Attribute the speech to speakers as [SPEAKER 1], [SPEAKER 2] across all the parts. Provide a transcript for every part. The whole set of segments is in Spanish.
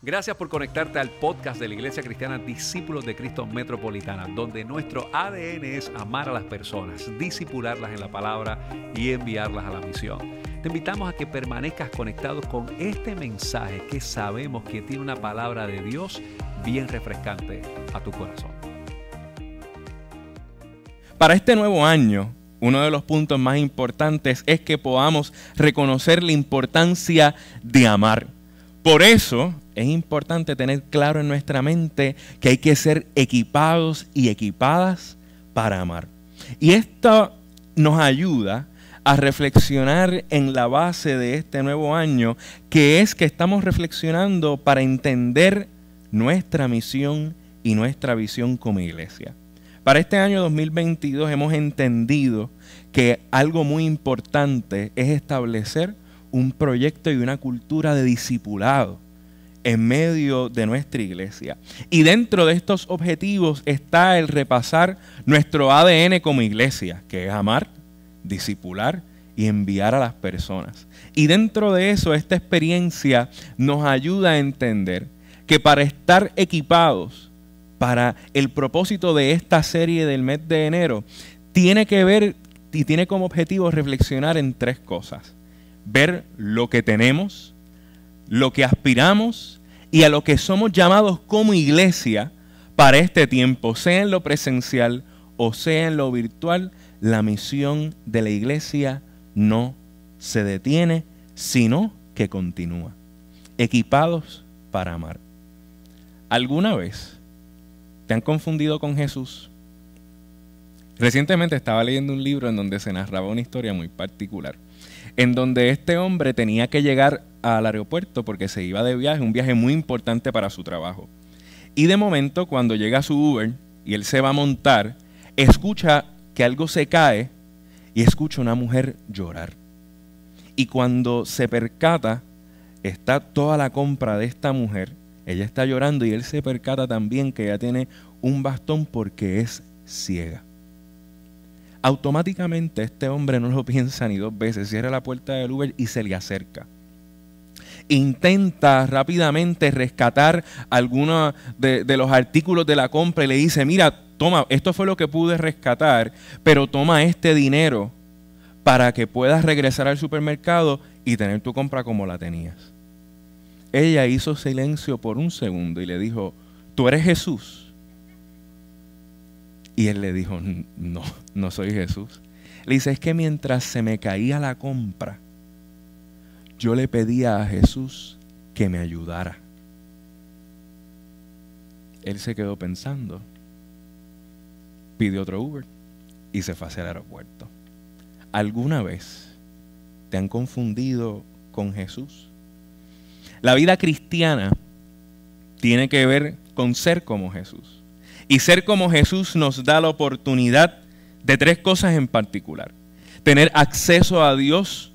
[SPEAKER 1] Gracias por conectarte al podcast de la Iglesia Cristiana Discípulos de Cristo Metropolitana, donde nuestro ADN es amar a las personas, disipularlas en la palabra y enviarlas a la misión. Te invitamos a que permanezcas conectado con este mensaje que sabemos que tiene una palabra de Dios bien refrescante a tu corazón.
[SPEAKER 2] Para este nuevo año, uno de los puntos más importantes es que podamos reconocer la importancia de amar. Por eso es importante tener claro en nuestra mente que hay que ser equipados y equipadas para amar. Y esto nos ayuda a reflexionar en la base de este nuevo año, que es que estamos reflexionando para entender nuestra misión y nuestra visión como iglesia. Para este año 2022 hemos entendido que algo muy importante es establecer un proyecto y una cultura de discipulado en medio de nuestra iglesia. Y dentro de estos objetivos está el repasar nuestro ADN como iglesia, que es amar, discipular y enviar a las personas. Y dentro de eso, esta experiencia nos ayuda a entender que para estar equipados para el propósito de esta serie del mes de enero, tiene que ver y tiene como objetivo reflexionar en tres cosas. Ver lo que tenemos, lo que aspiramos y a lo que somos llamados como iglesia para este tiempo, sea en lo presencial o sea en lo virtual, la misión de la iglesia no se detiene, sino que continúa. Equipados para amar. ¿Alguna vez te han confundido con Jesús? Recientemente estaba leyendo un libro en donde se narraba una historia muy particular, en donde este hombre tenía que llegar al aeropuerto porque se iba de viaje, un viaje muy importante para su trabajo. Y de momento, cuando llega su Uber y él se va a montar, escucha que algo se cae y escucha una mujer llorar. Y cuando se percata, está toda la compra de esta mujer, ella está llorando y él se percata también que ella tiene un bastón porque es ciega. Automáticamente este hombre no lo piensa ni dos veces, cierra la puerta del Uber y se le acerca intenta rápidamente rescatar algunos de, los artículos de la compra y le dice, mira, toma, esto fue lo que pude rescatar, pero toma este dinero para que puedas regresar al supermercado y tener tu compra como la tenías. Ella hizo silencio por un segundo y le dijo, ¿tú eres Jesús? Y él le dijo, no, no soy Jesús. Le dice, es que mientras se me caía la compra, yo le pedía a Jesús que me ayudara. Él se quedó pensando, pidió otro Uber y se fue hacia el aeropuerto. ¿Alguna vez te han confundido con Jesús? La vida cristiana tiene que ver con ser como Jesús. Y ser como Jesús nos da la oportunidad de tres cosas en particular. Tener acceso a Dios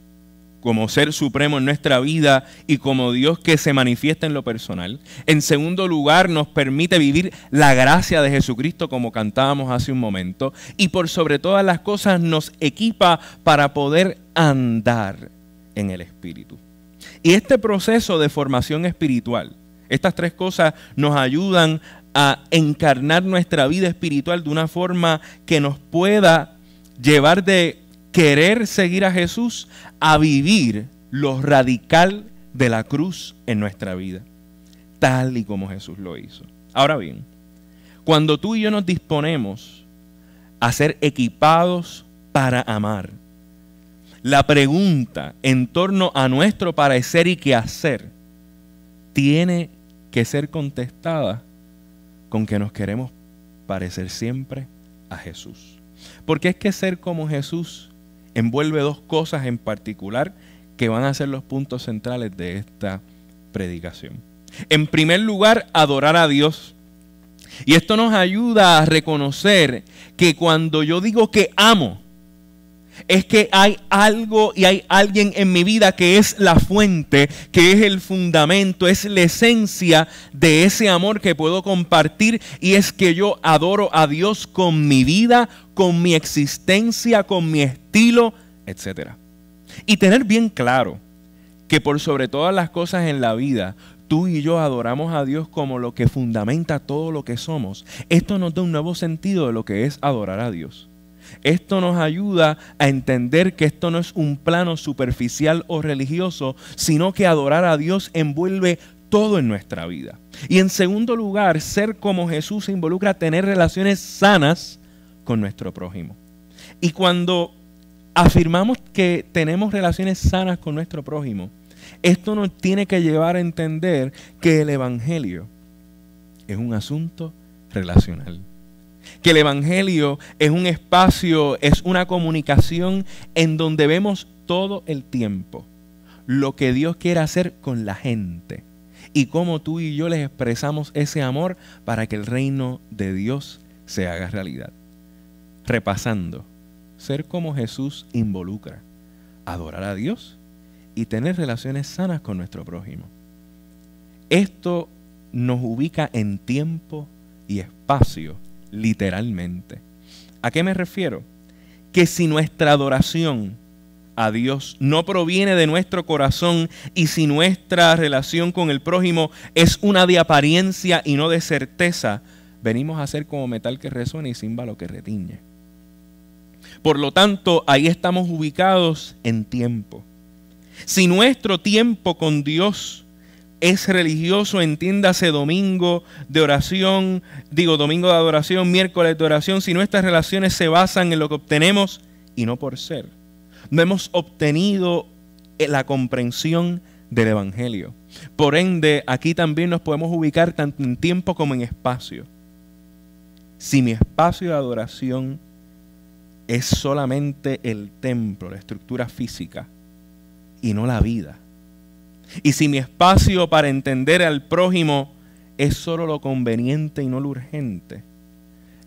[SPEAKER 2] como ser supremo en nuestra vida y como Dios que se manifiesta en lo personal. En segundo lugar, nos permite vivir la gracia de Jesucristo como cantábamos hace un momento. Y por sobre todas las cosas nos equipa para poder andar en el Espíritu. Y este proceso de formación espiritual, estas tres cosas nos ayudan a encarnar nuestra vida espiritual de una forma que nos pueda llevar de querer seguir a Jesús a vivir lo radical de la cruz en nuestra vida, tal y como Jesús lo hizo. Ahora bien, cuando tú y yo nos disponemos a ser equipados para amar, la pregunta en torno a nuestro parecer y qué hacer tiene que ser contestada con que nos queremos parecer siempre a Jesús. Porque es que ser como Jesús envuelve dos cosas en particular que van a ser los puntos centrales de esta predicación. En primer lugar, adorar a Dios. Y esto nos ayuda a reconocer que cuando yo digo que amo, es que hay algo y hay alguien en mi vida que es la fuente, que es el fundamento, es la esencia de ese amor que puedo compartir y es que yo adoro a Dios con mi vida, con mi existencia, con mi estilo, etc. Y tener bien claro que por sobre todas las cosas en la vida, tú y yo adoramos a Dios como lo que fundamenta todo lo que somos, esto nos da un nuevo sentido de lo que es adorar a Dios. Esto nos ayuda a entender que esto no es un plano superficial o religioso, sino que adorar a Dios envuelve todo en nuestra vida. Y en segundo lugar, ser como Jesús involucra tener relaciones sanas con nuestro prójimo. Y cuando afirmamos que tenemos relaciones sanas con nuestro prójimo, esto nos tiene que llevar a entender que el Evangelio es un asunto relacional. Que el Evangelio es un espacio, es una comunicación en donde vemos todo el tiempo lo que Dios quiere hacer con la gente y cómo tú y yo les expresamos ese amor para que el reino de Dios se haga realidad. Repasando, ser como Jesús involucra adorar a Dios y tener relaciones sanas con nuestro prójimo. Esto nos ubica en tiempo y espacio, literalmente. ¿A qué me refiero? Que si nuestra adoración a Dios no proviene de nuestro corazón y si nuestra relación con el prójimo es una de apariencia y no de certeza, venimos a ser como metal que resuena y címbalo que retiñe. Por lo tanto, ahí estamos ubicados en tiempo. Si nuestro tiempo con Dios es religioso, entiéndase domingo de oración, digo domingo de adoración, miércoles de oración, si nuestras relaciones se basan en lo que obtenemos y no por ser, no hemos obtenido la comprensión del Evangelio. Por ende, aquí también nos podemos ubicar tanto en tiempo como en espacio. Si mi espacio de adoración es solamente el templo, la estructura física, y no la vida. Y si mi espacio para entender al prójimo es solo lo conveniente y no lo urgente,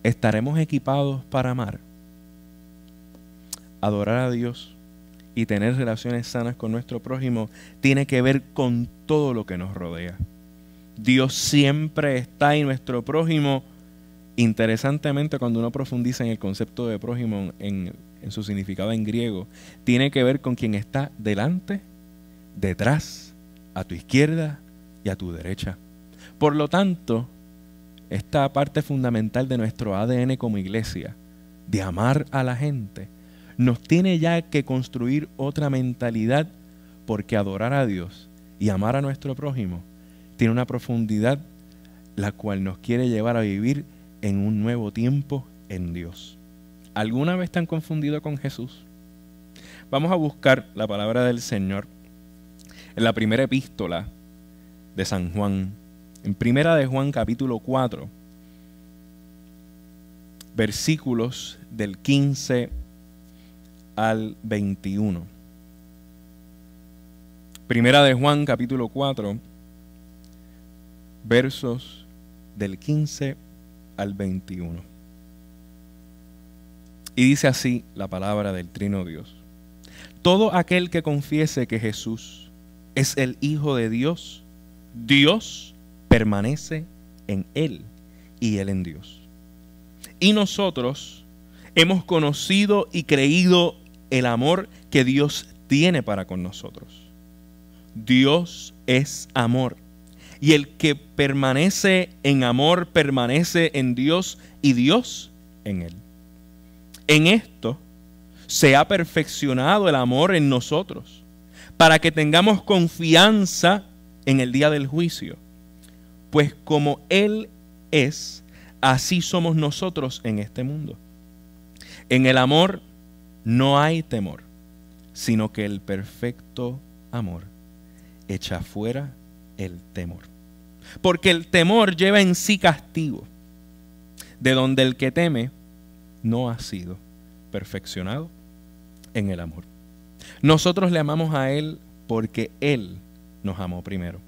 [SPEAKER 2] estaremos equipados para amar. Adorar a Dios y tener relaciones sanas con nuestro prójimo tiene que ver con todo lo que nos rodea. Dios siempre está en nuestro prójimo. Interesantemente, cuando uno profundiza en el concepto de prójimo en su significado en griego, tiene que ver con quien está delante, detrás, a tu izquierda y a tu derecha. Por lo tanto, esta parte fundamental de nuestro ADN como iglesia, de amar a la gente, nos tiene ya que construir otra mentalidad porque adorar a Dios y amar a nuestro prójimo tiene una profundidad la cual nos quiere llevar a vivir en un nuevo tiempo en Dios. ¿Alguna vez están confundido con Jesús? Vamos a buscar la palabra del Señor en la primera epístola de San Juan, en primera de Juan capítulo 4, versículos del 15 al 21. Primera de Juan capítulo 4, versos del 15 al 21. Y dice así la palabra del Trino Dios. Todo aquel que confiese que Jesús es el Hijo de Dios, Dios permanece en él y él en Dios. Y nosotros hemos conocido y creído el amor que Dios tiene para con nosotros. Dios es amor. Y el que permanece en amor permanece en Dios y Dios en él. En esto se ha perfeccionado el amor en nosotros, para que tengamos confianza en el día del juicio. Pues como Él es, así somos nosotros en este mundo. En el amor no hay temor, sino que el perfecto amor echa fuera el temor. Porque el temor lleva en sí castigo, de donde el que teme no ha sido perfeccionado en el amor. Nosotros le amamos a Él porque Él nos amó primero.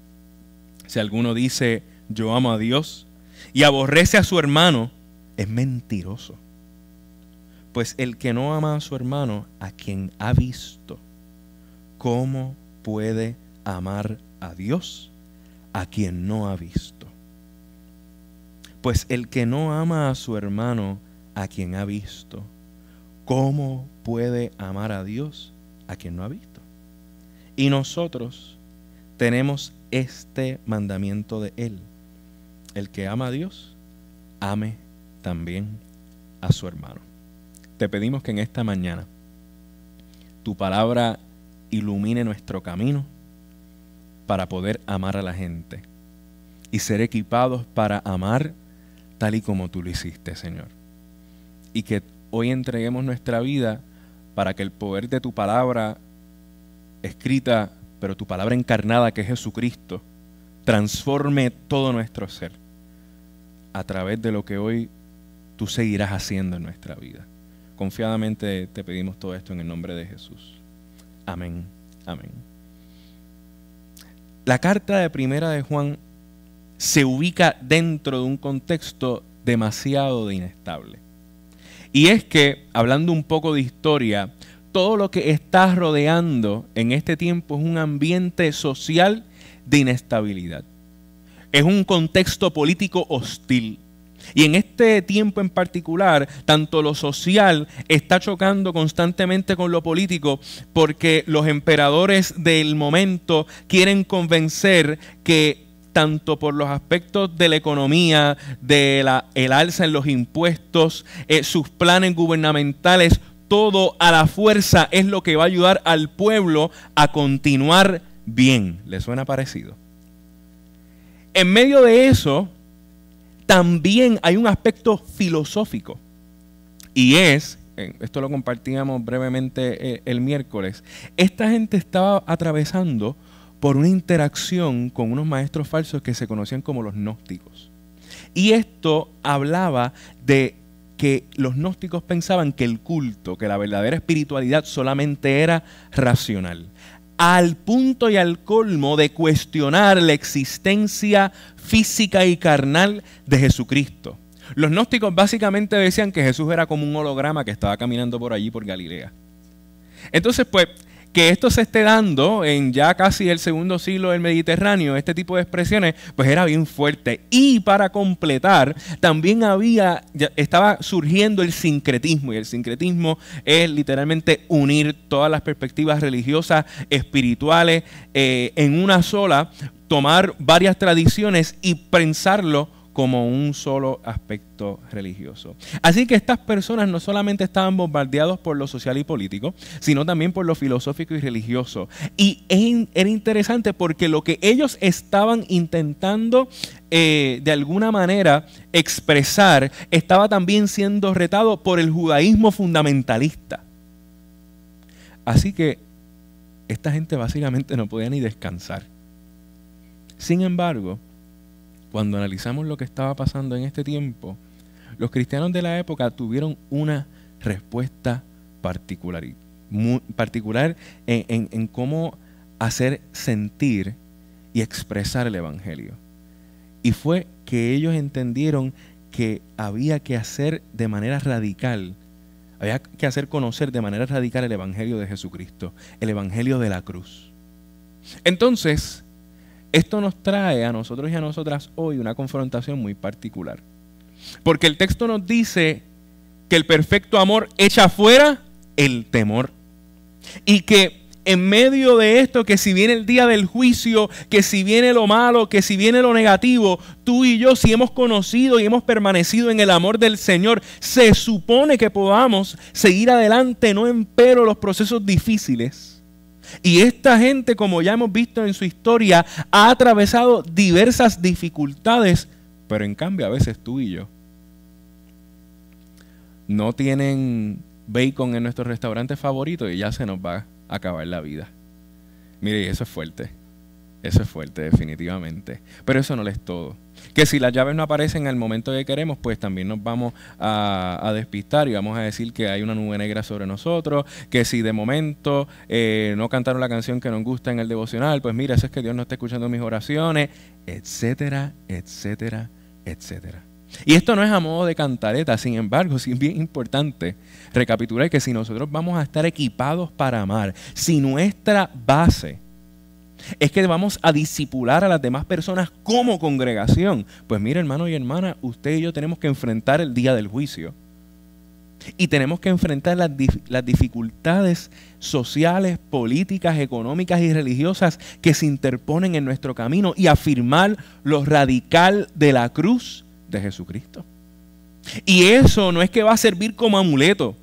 [SPEAKER 2] Si alguno dice, yo amo a Dios y aborrece a su hermano, es mentiroso. Pues el que no ama a su hermano, a quien ha visto, ¿cómo puede amar a Dios a quien no ha visto? Pues el que no ama a su hermano, a quien ha visto, ¿cómo puede amar a Dios a quien no ha visto? Y nosotros tenemos este mandamiento de Él. El que ama a Dios, ame también a su hermano. Te pedimos que en esta mañana tu palabra ilumine nuestro camino para poder amar a la gente y ser equipados para amar tal y como tú lo hiciste, Señor. Y que hoy entreguemos nuestra vida para que el poder de tu palabra escrita, pero tu palabra encarnada que es Jesucristo, transforme todo nuestro ser a través de lo que hoy tú seguirás haciendo en nuestra vida. Confiadamente te pedimos todo esto en el nombre de Jesús. Amén. Amén. La carta de primera de Juan se ubica dentro de un contexto demasiado de inestable. Y es que, hablando un poco de historia, todo lo que está rodeando en este tiempo es un ambiente social de inestabilidad. Es un contexto político hostil. Y en este tiempo en particular, tanto lo social está chocando constantemente con lo político porque los emperadores del momento quieren convencer que tanto por los aspectos de la economía, de la, el alza en los impuestos, eh, sus planes gubernamentales, todo a la fuerza es lo que va a ayudar al pueblo a continuar bien. ¿Le suena parecido? En medio de eso, también hay un aspecto filosófico. Y es, eh, esto lo compartíamos brevemente eh, el miércoles, esta gente estaba atravesando por una interacción con unos maestros falsos que se conocían como los gnósticos. Y esto hablaba de que los gnósticos pensaban que el culto, que la verdadera espiritualidad solamente era racional, al punto y al colmo de cuestionar la existencia física y carnal de Jesucristo. Los gnósticos básicamente decían que Jesús era como un holograma que estaba caminando por allí, por Galilea. Entonces, pues, que esto se esté dando en ya casi el segundo siglo del Mediterráneo, este tipo de expresiones, pues era bien fuerte. Y para completar, también había, estaba surgiendo el sincretismo, y el sincretismo es literalmente unir todas las perspectivas religiosas, espirituales, eh, en una sola, tomar varias tradiciones y pensarlo como un solo aspecto religioso. Así que estas personas no solamente estaban bombardeados por lo social y político, sino también por lo filosófico y religioso. Y era interesante porque lo que ellos estaban intentando eh, de alguna manera expresar estaba también siendo retado por el judaísmo fundamentalista. Así que esta gente básicamente no podía ni descansar. Sin embargo, cuando analizamos lo que estaba pasando en este tiempo, los cristianos de la época tuvieron una respuesta particular, particular en, cómo hacer sentir y expresar el Evangelio. Y fue que ellos entendieron que había que hacer de manera radical, había que hacer conocer de manera radical el Evangelio de Jesucristo, el Evangelio de la cruz. Entonces, esto nos trae a nosotros y a nosotras hoy una confrontación muy particular. Porque el texto nos dice que el perfecto amor echa fuera el temor. Y que en medio de esto, que si viene el día del juicio, que si viene lo malo, que si viene lo negativo, tú y yo, si hemos conocido y hemos permanecido en el amor del Señor, se supone que podamos seguir adelante, no empero los procesos difíciles y esta gente, como ya hemos visto en su historia, ha atravesado diversas dificultades, pero en cambio a veces tú y yo no tienen bacon en nuestro restaurante favorito y ya se nos va a acabar la vida. Mire, eso es fuerte. Eso es fuerte, definitivamente. Pero eso no es todo. Que si las llaves no aparecen en el momento que queremos, pues también nos vamos a, despistar y vamos a decir que hay una nube negra sobre nosotros. Que si de momento eh, no cantaron la canción que nos gusta en el devocional, pues mira, eso es que Dios no está escuchando mis oraciones, etcétera, etcétera, etcétera. Y esto no es a modo de cantareta, sin embargo, sí es bien importante recapitular que si nosotros vamos a estar equipados para amar, si nuestra base es que vamos a disipular a las demás personas como congregación. Pues mire, hermano y hermana, usted y yo tenemos que enfrentar el día del juicio. Y tenemos que enfrentar las, las, dificultades sociales, políticas, económicas y religiosas que se interponen en nuestro camino y afirmar lo radical de la cruz de Jesucristo. Y eso no es que va a servir como amuleto.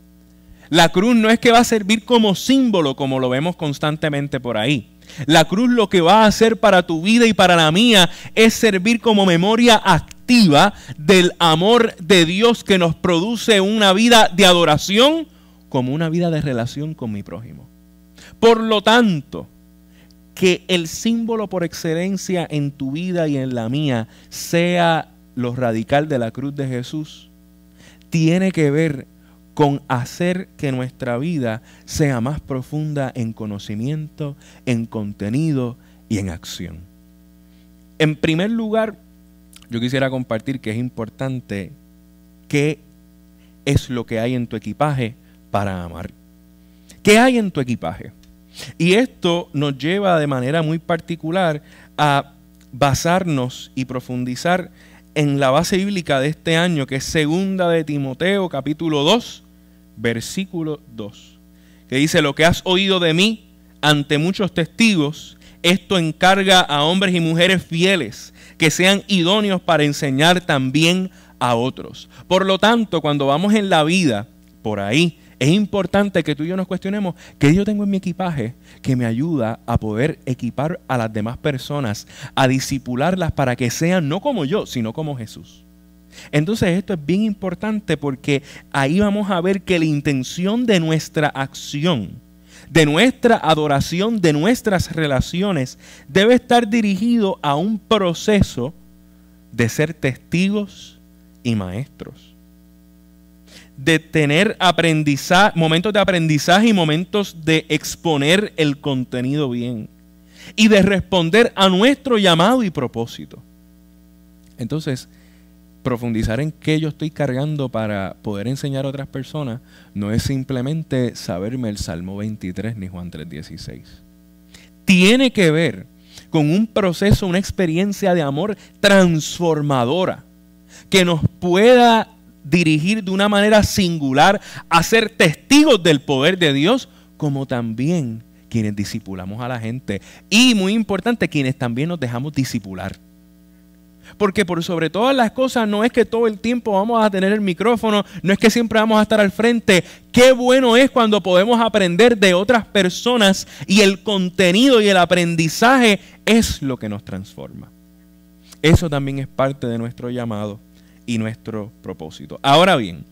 [SPEAKER 2] La cruz no es que va a servir como símbolo, como lo vemos constantemente por ahí. La cruz lo que va a hacer para tu vida y para la mía es servir como memoria activa del amor de Dios que nos produce una vida de adoración como una vida de relación con mi prójimo. Por lo tanto, que el símbolo por excelencia en tu vida y en la mía sea lo radical de la cruz de Jesús, tiene que ver con hacer que nuestra vida sea más profunda en conocimiento, en contenido y en acción. En primer lugar, yo quisiera compartir que es importante qué es lo que hay en tu equipaje para amar. ¿Qué hay en tu equipaje? Y esto nos lleva de manera muy particular a basarnos y profundizar en la base bíblica de este año, que es segunda de Timoteo, capítulo 2, versículo 2, que dice, lo que has oído de mí ante muchos testigos, esto encarga a hombres y mujeres fieles, que sean idóneos para enseñar también a otros. Por lo tanto, cuando vamos en la vida, por ahí, es importante que tú y yo nos cuestionemos qué yo tengo en mi equipaje que me ayuda a poder equipar a las demás personas, a disipularlas para que sean no como yo, sino como Jesús. Entonces esto es bien importante porque ahí vamos a ver que la intención de nuestra acción, de nuestra adoración, de nuestras relaciones, debe estar dirigido a un proceso de ser testigos y maestros. De tener aprendizaje, momentos de aprendizaje y momentos de exponer el contenido bien. Y de responder a nuestro llamado y propósito. Entonces, profundizar en qué yo estoy cargando para poder enseñar a otras personas no es simplemente saberme el Salmo 23 ni Juan 3.16. Tiene que ver con un proceso, una experiencia de amor transformadora que nos pueda dirigir de una manera singular a ser testigos del poder de Dios, como también quienes disipulamos a la gente y muy importante, quienes también nos dejamos disipular. Porque por sobre todas las cosas no es que todo el tiempo vamos a tener el micrófono, no es que siempre vamos a estar al frente. Qué bueno es cuando podemos aprender de otras personas y el contenido y el aprendizaje es lo que nos transforma. Eso también es parte de nuestro llamado y nuestro propósito. Ahora bien,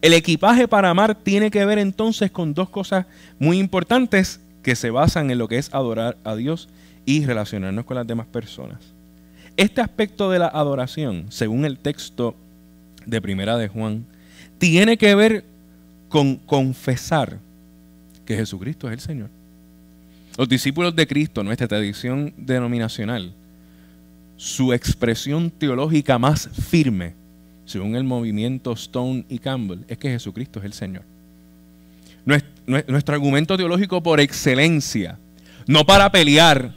[SPEAKER 2] el equipaje para amar tiene que ver entonces con dos cosas muy importantes que se basan en lo que es adorar a Dios y relacionarnos con las demás personas. Este aspecto de la adoración, según el texto de Primera de Juan, tiene que ver con confesar que Jesucristo es el Señor. Los discípulos de Cristo, nuestra tradición denominacional, su expresión teológica más firme, según el movimiento Stone y Campbell, es que Jesucristo es el Señor. Nuestro argumento teológico por excelencia, no para pelear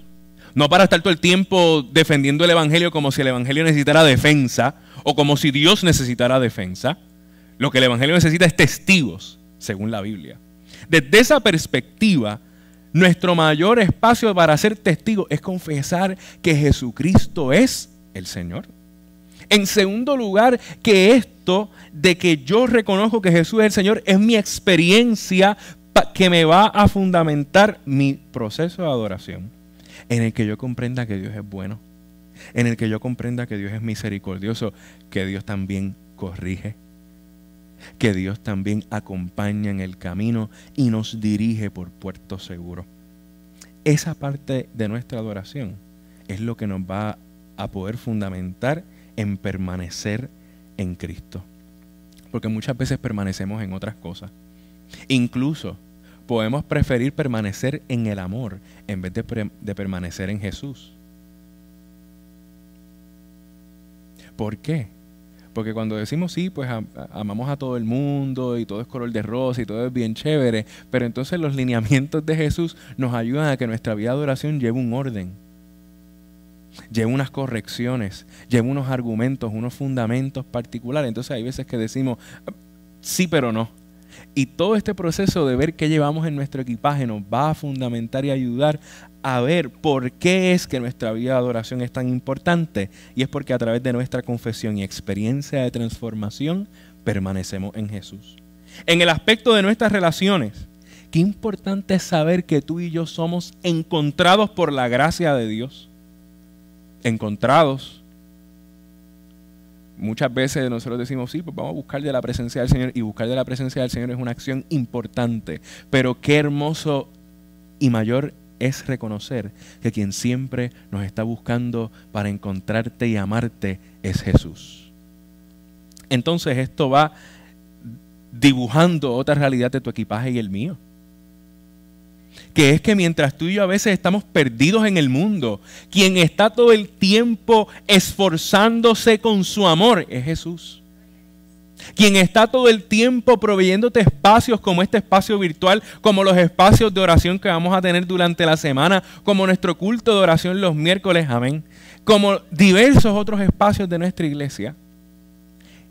[SPEAKER 2] no para estar todo el tiempo defendiendo el Evangelio como si el Evangelio necesitara defensa o como si Dios necesitara defensa. Lo que el Evangelio necesita es testigos, según la Biblia. Desde esa perspectiva, nuestro mayor espacio para ser testigos es confesar que Jesucristo es el Señor. En segundo lugar, que esto de que yo reconozco que Jesús es el Señor es mi experiencia que me va a fundamentar mi proceso de adoración en el que yo comprenda que Dios es bueno, en el que yo comprenda que Dios es misericordioso, que Dios también corrige, que Dios también acompaña en el camino y nos dirige por puerto seguro. Esa parte de nuestra adoración es lo que nos va a poder fundamentar en permanecer en Cristo. Porque muchas veces permanecemos en otras cosas. Incluso podemos preferir permanecer en el amor en vez de, permanecer en Jesús. ¿Por qué? Porque cuando decimos sí, pues amamos a todo el mundo y todo es color de rosa y todo es bien chévere, pero entonces los lineamientos de Jesús nos ayudan a que nuestra vida de oración lleve un orden, lleve unas correcciones, lleve unos argumentos, unos fundamentos particulares. Entonces hay veces que decimos sí, pero no Y todo este proceso de ver qué llevamos en nuestro equipaje nos va a fundamentar y ayudar a ver por qué es que nuestra vida de adoración es tan importante. Y es porque a través de nuestra confesión y experiencia de transformación permanecemos en Jesús. En el aspecto de nuestras relaciones, qué importante es saber que tú y yo somos encontrados por la gracia de Dios. Encontrados muchas veces nosotros decimos, sí, pues vamos a buscar de la presencia del Señor y buscar de la presencia del Señor es una acción importante, pero qué hermoso y mayor es reconocer que quien siempre nos está buscando para encontrarte y amarte es Jesús. Entonces esto va dibujando otra realidad de tu equipaje y el mío que es que mientras tú y yo a veces estamos perdidos en el mundo, quien está todo el tiempo esforzándose con su amor es Jesús. Quien está todo el tiempo proveyéndote espacios como este espacio virtual, como los espacios de oración que vamos a tener durante la semana, como nuestro culto de oración los miércoles, amén, como diversos otros espacios de nuestra iglesia,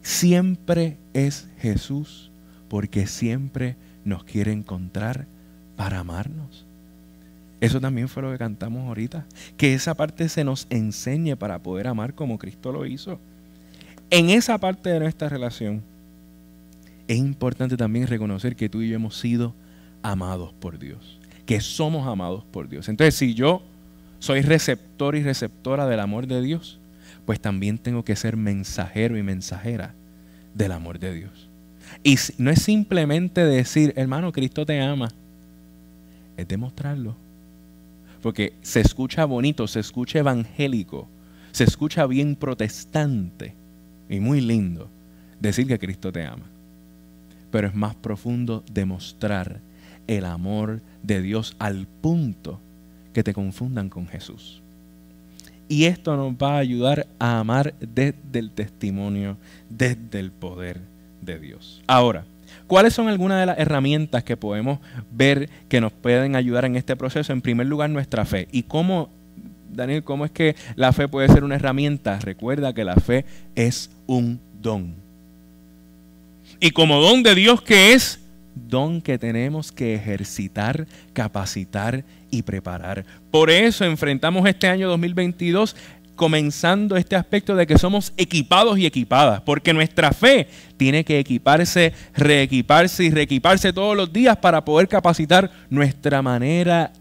[SPEAKER 2] siempre es Jesús, porque siempre nos quiere encontrar para amarnos. Eso también fue lo que cantamos ahorita. Que esa parte se nos enseñe para poder amar como Cristo lo hizo. En esa parte de nuestra relación es importante también reconocer que tú y yo hemos sido amados por Dios. Que somos amados por Dios. Entonces, si yo soy receptor y receptora del amor de Dios, pues también tengo que ser mensajero y mensajera del amor de Dios. Y no es simplemente decir, hermano, Cristo te ama es demostrarlo. Porque se escucha bonito, se escucha evangélico, se escucha bien protestante y muy lindo decir que Cristo te ama. Pero es más profundo demostrar el amor de Dios al punto que te confundan con Jesús. Y esto nos va a ayudar a amar desde el testimonio, desde el poder Dios. Ahora, ¿Cuáles son algunas de las herramientas que podemos ver que nos pueden ayudar en este proceso? En primer lugar, nuestra fe. ¿Y cómo, Daniel, cómo es que la fe puede ser una herramienta? Recuerda que la fe es un don. Y como don de Dios que es, don que tenemos que ejercitar, capacitar y preparar. Por eso enfrentamos este año 2022 comenzando este aspecto de que somos equipados y equipadas, porque nuestra fe tiene que equiparse, reequiparse y reequiparse todos los días para poder capacitar nuestra manera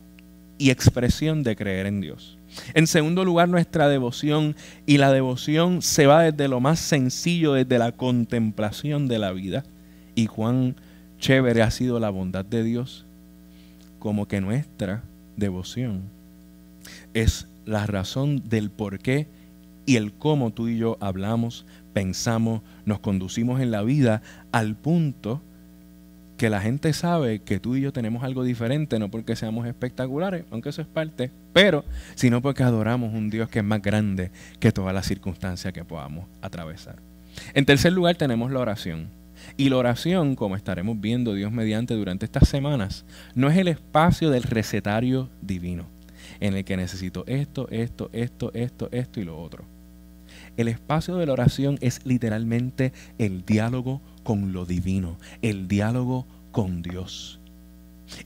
[SPEAKER 2] y expresión de creer en Dios. En segundo lugar, nuestra devoción. Y la devoción se va desde lo más sencillo, desde la contemplación de la vida. Y cuán chévere ha sido la bondad de Dios, como que nuestra devoción es la razón del por qué y el cómo tú y yo hablamos, pensamos, nos conducimos en la vida al punto que la gente sabe que tú y yo tenemos algo diferente, no porque seamos espectaculares, aunque eso es parte, pero sino porque adoramos un Dios que es más grande que todas las circunstancias que podamos atravesar. En tercer lugar tenemos la oración. Y la oración, como estaremos viendo Dios mediante durante estas semanas, no es el espacio del recetario divino en el que necesito esto, esto, esto, esto, esto y lo otro. El espacio de la oración es literalmente el diálogo con lo divino, el diálogo con Dios.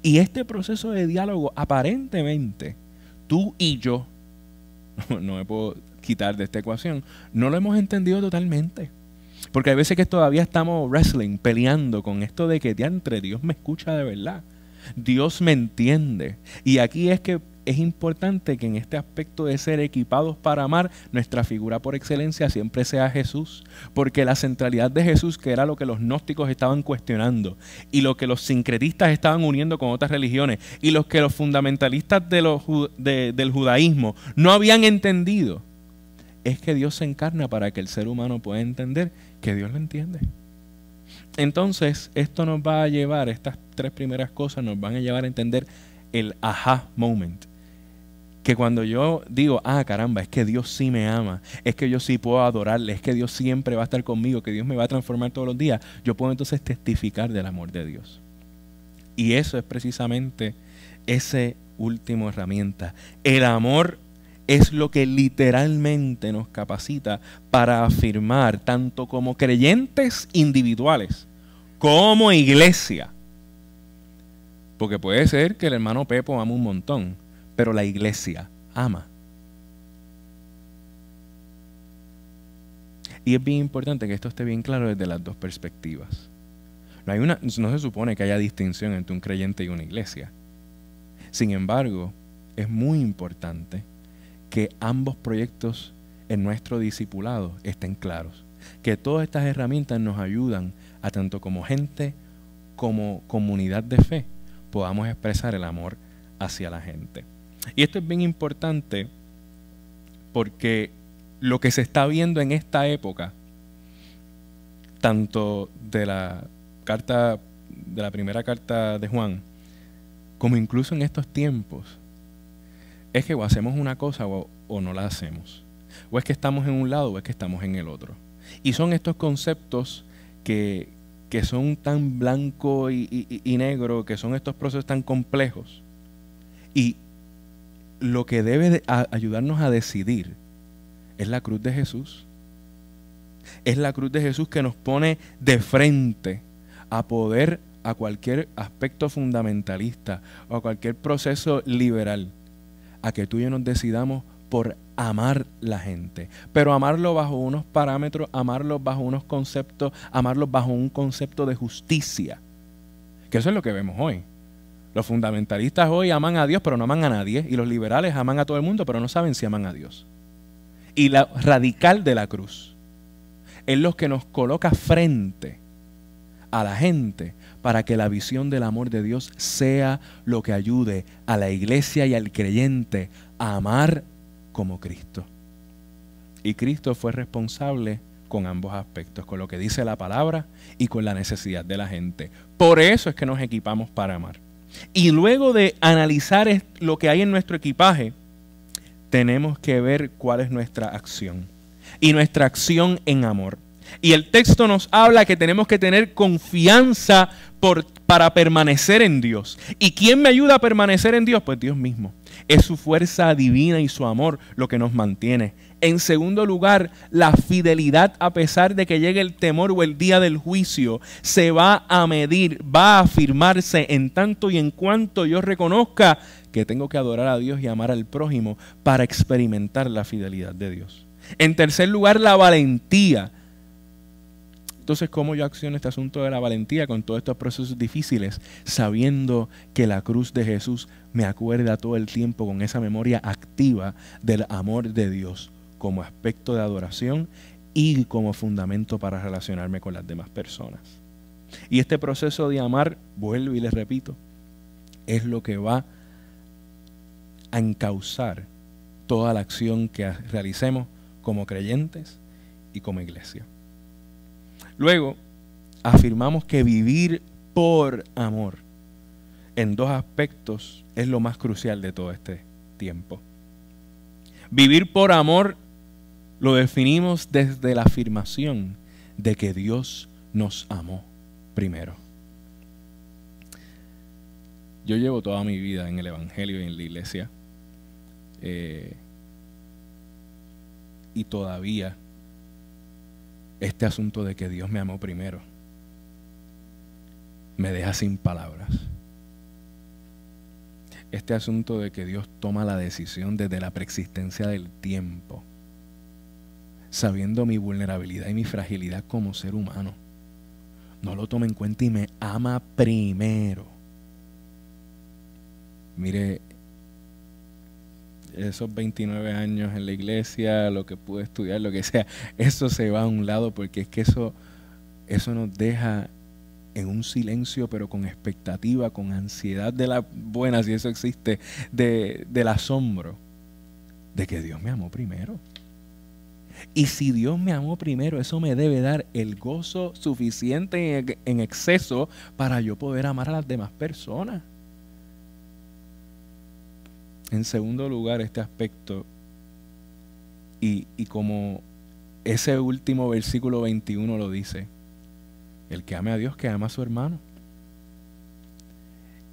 [SPEAKER 2] Y este proceso de diálogo, aparentemente, tú y yo, no me puedo quitar de esta ecuación, no lo hemos entendido totalmente. Porque hay veces que todavía estamos wrestling, peleando con esto de que entre Dios me escucha de verdad. Dios me entiende. Y aquí es que es importante que en este aspecto de ser equipados para amar, nuestra figura por excelencia siempre sea Jesús, porque la centralidad de Jesús, que era lo que los gnósticos estaban cuestionando, y lo que los sincretistas estaban uniendo con otras religiones, y los que los fundamentalistas del judaísmo no habían entendido, es que Dios se encarna para que el ser humano pueda entender que Dios lo entiende. Entonces, esto nos va a llevar, estas tres primeras cosas nos van a llevar a entender el aha moment que cuando yo digo, ah, caramba, es que Dios sí me ama, es que yo sí puedo adorarle, es que Dios siempre va a estar conmigo, que Dios me va a transformar todos los días, yo puedo entonces testificar del amor de Dios. Y eso es precisamente esa última herramienta. El amor es lo que literalmente nos capacita para afirmar, tanto como creyentes individuales como iglesia. Porque puede ser que el hermano Pepo ama un montón, pero la iglesia ama. Y es bien importante que esto esté bien claro desde las dos perspectivas. No, hay una, no se supone que haya distinción entre un creyente y una iglesia. Sin embargo, es muy importante que ambos proyectos en nuestro discipulado estén claros. Que todas estas herramientas nos ayudan a tanto como gente como comunidad de fe podamos expresar el amor hacia la gente. Y esto es bien importante porque lo que se está viendo en esta época, tanto de la carta, de la primera carta de Juan, como incluso en estos tiempos, es que o hacemos una cosa o, no la hacemos. O es que estamos en un lado o es que estamos en el otro. Y son estos conceptos que, que son tan blanco y, negro, que son estos procesos tan complejos. Y lo que debe ayudarnos a decidir es la cruz de Jesús. Es la cruz de Jesús que nos pone de frente a poder a cualquier aspecto fundamentalista o a cualquier proceso liberal, a que tú y yo nos decidamos por amar la gente, pero amarlo bajo unos parámetros, amarlo bajo unos conceptos, amarlo bajo un concepto de justicia. Que eso es lo que vemos hoy. Los fundamentalistas hoy aman a Dios, pero no aman a nadie, y los liberales aman a todo el mundo, pero no saben si aman a Dios. Y la radical de la cruz es lo que nos coloca frente a la gente para que la visión del amor de Dios sea lo que ayude a la iglesia y al creyente a amar como Cristo. Y Cristo fue responsable con ambos aspectos, con lo que dice la palabra y con la necesidad de la gente. Por eso es que nos equipamos para amar. Y luego de analizar lo que hay en nuestro equipaje, tenemos que ver cuál es nuestra acción. Y nuestra acción en amor. Y el texto nos habla que tenemos que tener confianza por, para permanecer en Dios. ¿Y quién me ayuda a permanecer en Dios? Pues Dios mismo. Es su fuerza divina y su amor lo que nos mantiene. En segundo lugar, la fidelidad a pesar de que llegue el temor o el día del juicio se va a medir, va a afirmarse en tanto y en cuanto yo reconozca que tengo que adorar a Dios y amar al prójimo para experimentar la fidelidad de Dios. En tercer lugar, la valentía. Entonces, ¿cómo yo acciono este asunto de la valentía con todos estos procesos difíciles, sabiendo que la cruz de Jesús me acuerda todo el tiempo con esa memoria activa del amor de Dios como aspecto de adoración y como fundamento para relacionarme con las demás personas? Y este proceso de amar, vuelvo y les repito, es lo que va a encauzar toda la acción que realicemos como creyentes y como iglesia. Luego, afirmamos que vivir por amor en dos aspectos es lo más crucial de todo este tiempo. Vivir por amor lo definimos desde la afirmación de que Dios nos amó primero. Yo llevo toda mi vida en el Evangelio y en la iglesia. Eh, y todavía este asunto de que Dios me amó primero me deja sin palabras. Este asunto de que Dios toma la decisión desde la preexistencia del tiempo, sabiendo mi vulnerabilidad y mi fragilidad como ser humano, no lo toma en cuenta y me ama primero. Mire, esos 29 años en la iglesia, lo que pude estudiar, lo que sea, eso se va a un lado porque es que eso, eso nos deja en un silencio, pero con expectativa, con ansiedad de la buena, si eso existe, de, del asombro de que Dios me amó primero. Y si Dios me amó primero, eso me debe dar el gozo suficiente en exceso para yo poder amar a las demás personas. En segundo lugar, este aspecto, y, como ese último versículo 21 lo dice, el que ame a Dios, que ama a su hermano.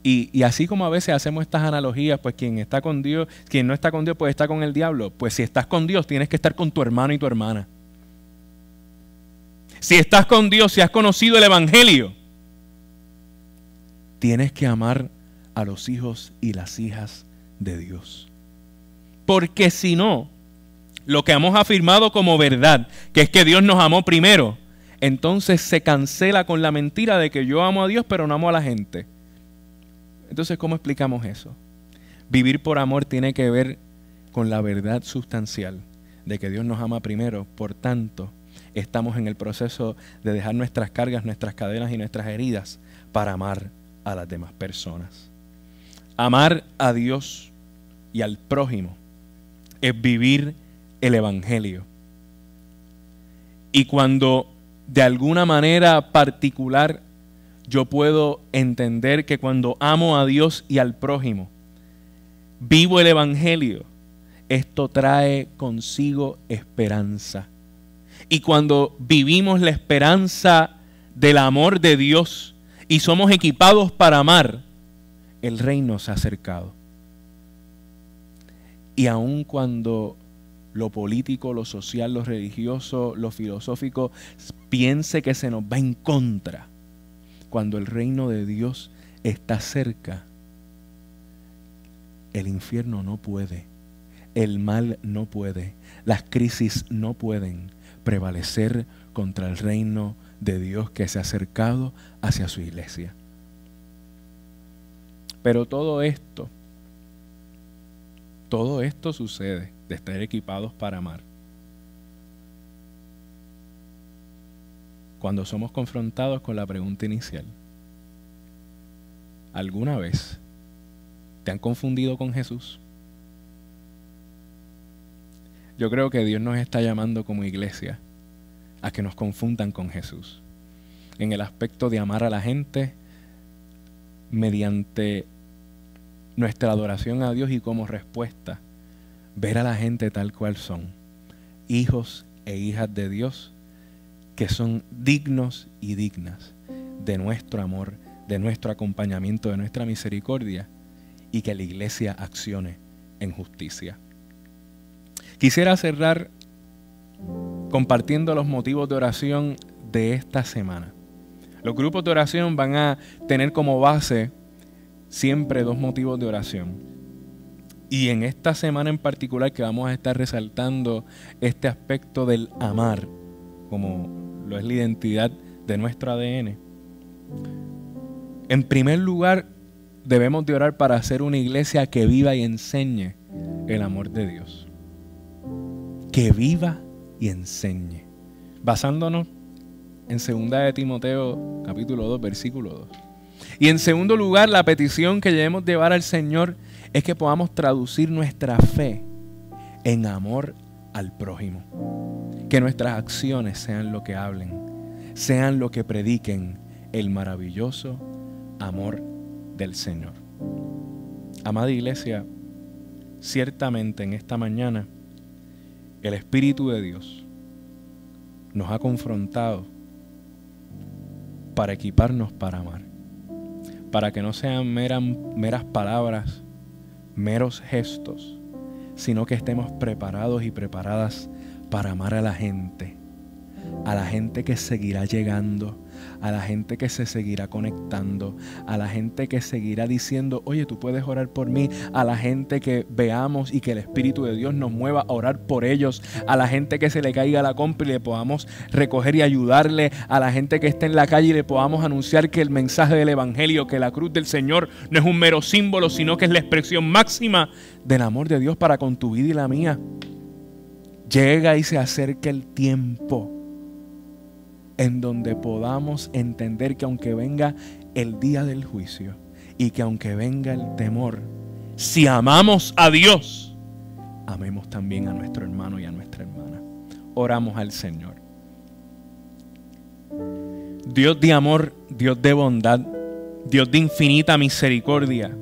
[SPEAKER 2] Y, y, así como a veces hacemos estas analogías, pues quien está con Dios, quien no está con Dios, pues está con el diablo. Pues si estás con Dios, tienes que estar con tu hermano y tu hermana. Si estás con Dios, si has conocido el Evangelio, tienes que amar a los hijos y las hijas de Dios. Porque si no, lo que hemos afirmado como verdad, que es que Dios nos amó primero, entonces se cancela con la mentira de que yo amo a Dios pero no amo a la gente. Entonces, ¿cómo explicamos eso? Vivir por amor tiene que ver con la verdad sustancial de que Dios nos ama primero, por tanto, estamos en el proceso de dejar nuestras cargas, nuestras cadenas y nuestras heridas para amar a las demás personas. Amar a Dios y al prójimo es vivir el Evangelio. Y cuando de alguna manera particular yo puedo entender que cuando amo a Dios y al prójimo, vivo el Evangelio, esto trae consigo esperanza. Y cuando vivimos la esperanza del amor de Dios y somos equipados para amar, el reino se ha acercado. Y aun cuando lo político, lo social, lo religioso, lo filosófico piense que se nos va en contra, cuando el reino de Dios está cerca, el infierno no puede, el mal no puede, las crisis no pueden prevalecer contra el reino de Dios que se ha acercado hacia su iglesia. Pero todo esto, todo esto sucede de estar equipados para amar. Cuando somos confrontados con la pregunta inicial, ¿alguna vez te han confundido con Jesús? Yo creo que Dios nos está llamando como iglesia a que nos confundan con Jesús. En el aspecto de amar a la gente mediante nuestra adoración a Dios y como respuesta ver a la gente tal cual son, hijos e hijas de Dios, que son dignos y dignas de nuestro amor, de nuestro acompañamiento, de nuestra misericordia, y que la iglesia accione en justicia. Quisiera cerrar compartiendo los motivos de oración de esta semana. Los grupos de oración van a tener como base siempre dos motivos de oración. Y en esta semana en particular que vamos a estar resaltando este aspecto del amar, como lo es la identidad de nuestro ADN. En primer lugar, debemos de orar para hacer una iglesia que viva y enseñe el amor de Dios. Que viva y enseñe. Basándonos en 2 de Timoteo capítulo 2 versículo 2. Y en segundo lugar, la petición que debemos llevar al Señor es que podamos traducir nuestra fe en amor al prójimo. Que nuestras acciones sean lo que hablen, sean lo que prediquen el maravilloso amor del Señor. Amada iglesia, ciertamente en esta mañana el Espíritu de Dios nos ha confrontado para equiparnos para amar, para que no sean meras, palabras meros gestos, sino que estemos preparados y preparadas para amar a la gente, a la gente que seguirá llegando, a la gente que se seguirá conectando, a la gente que seguirá diciendo, oye, tú puedes orar por mí, a la gente que veamos y que el Espíritu de Dios nos mueva a orar por ellos, a la gente que se le caiga la compra y le podamos recoger y ayudarle, a la gente que esté en la calle y le podamos anunciar que el mensaje del Evangelio, que la cruz del Señor no es un mero símbolo, sino que es la expresión máxima del amor de Dios para con tu vida y la mía. Llega y se acerca el tiempo en donde podamos entender que aunque venga el día del juicio y que aunque venga el temor, si amamos a Dios, amemos también a nuestro hermano y a nuestra hermana. Oramos al Señor. Dios de amor, Dios de bondad, Dios de infinita misericordia,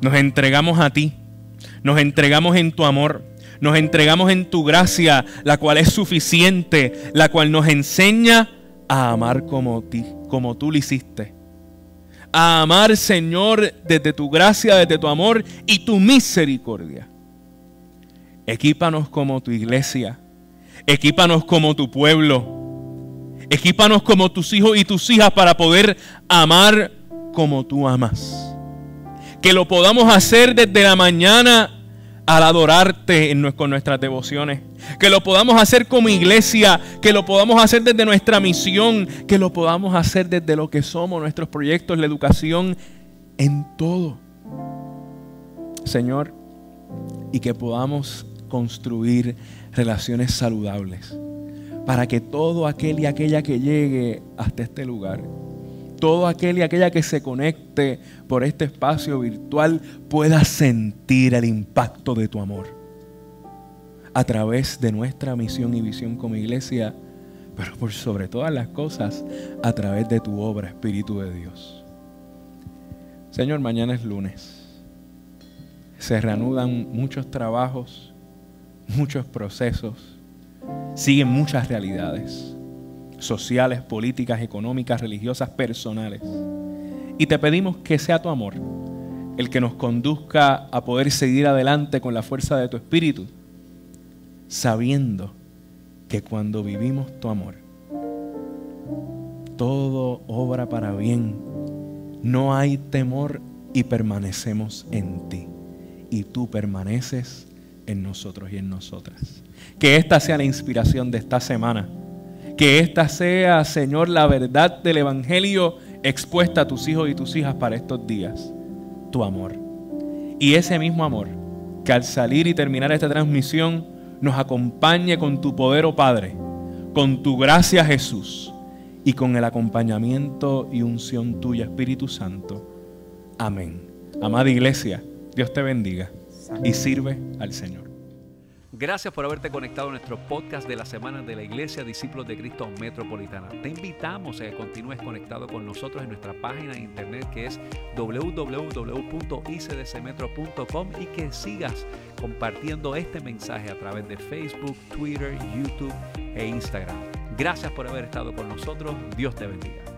[SPEAKER 2] nos entregamos a ti, nos entregamos en tu amor nos entregamos en tu gracia, la cual es suficiente, la cual nos enseña a amar como, ti, como tú lo hiciste. A amar, Señor, desde tu gracia, desde tu amor y tu misericordia. Equípanos como tu iglesia. Equípanos como tu pueblo. Equípanos como tus hijos y tus hijas para poder amar como tú amas. Que lo podamos hacer desde la mañana al adorarte con nuestras devociones. Que lo podamos hacer como iglesia, que lo podamos hacer desde nuestra misión, que lo podamos hacer desde lo que somos, nuestros proyectos, la educación, en todo. Señor, y que podamos construir relaciones saludables para que todo aquel y aquella que llegue hasta este lugar, todo aquel y aquella que se conecte por este espacio virtual pueda sentir el impacto de tu amor a través de nuestra misión y visión como iglesia, pero por sobre todas las cosas a través de tu obra, Espíritu de Dios. Señor, mañana es lunes. Se reanudan muchos trabajos, muchos procesos, siguen muchas realidades sociales, políticas, económicas, religiosas, personales. Y te pedimos que sea tu amor el que nos conduzca a poder seguir adelante con la fuerza de tu espíritu, sabiendo que cuando vivimos tu amor, todo obra para bien, no hay temor y permanecemos en ti. Y tú permaneces en nosotros y en nosotras. Que esta sea la inspiración de esta semana que esta sea, Señor, la verdad del Evangelio expuesta a tus hijos y tus hijas para estos días. Tu amor. Y ese mismo amor que al salir y terminar esta transmisión nos acompañe con tu poder, oh Padre, con tu gracia, Jesús, y con el acompañamiento y unción tuya, Espíritu Santo. Amén. Amada iglesia, Dios te bendiga y sirve al Señor.
[SPEAKER 1] Gracias por haberte conectado a nuestro podcast de la semana de la Iglesia Discípulos de Cristo Metropolitana. Te invitamos a que continúes conectado con nosotros en nuestra página de internet que es www.icdcmetro.com y que sigas compartiendo este mensaje a través de Facebook, Twitter, YouTube e Instagram. Gracias por haber estado con nosotros. Dios te bendiga.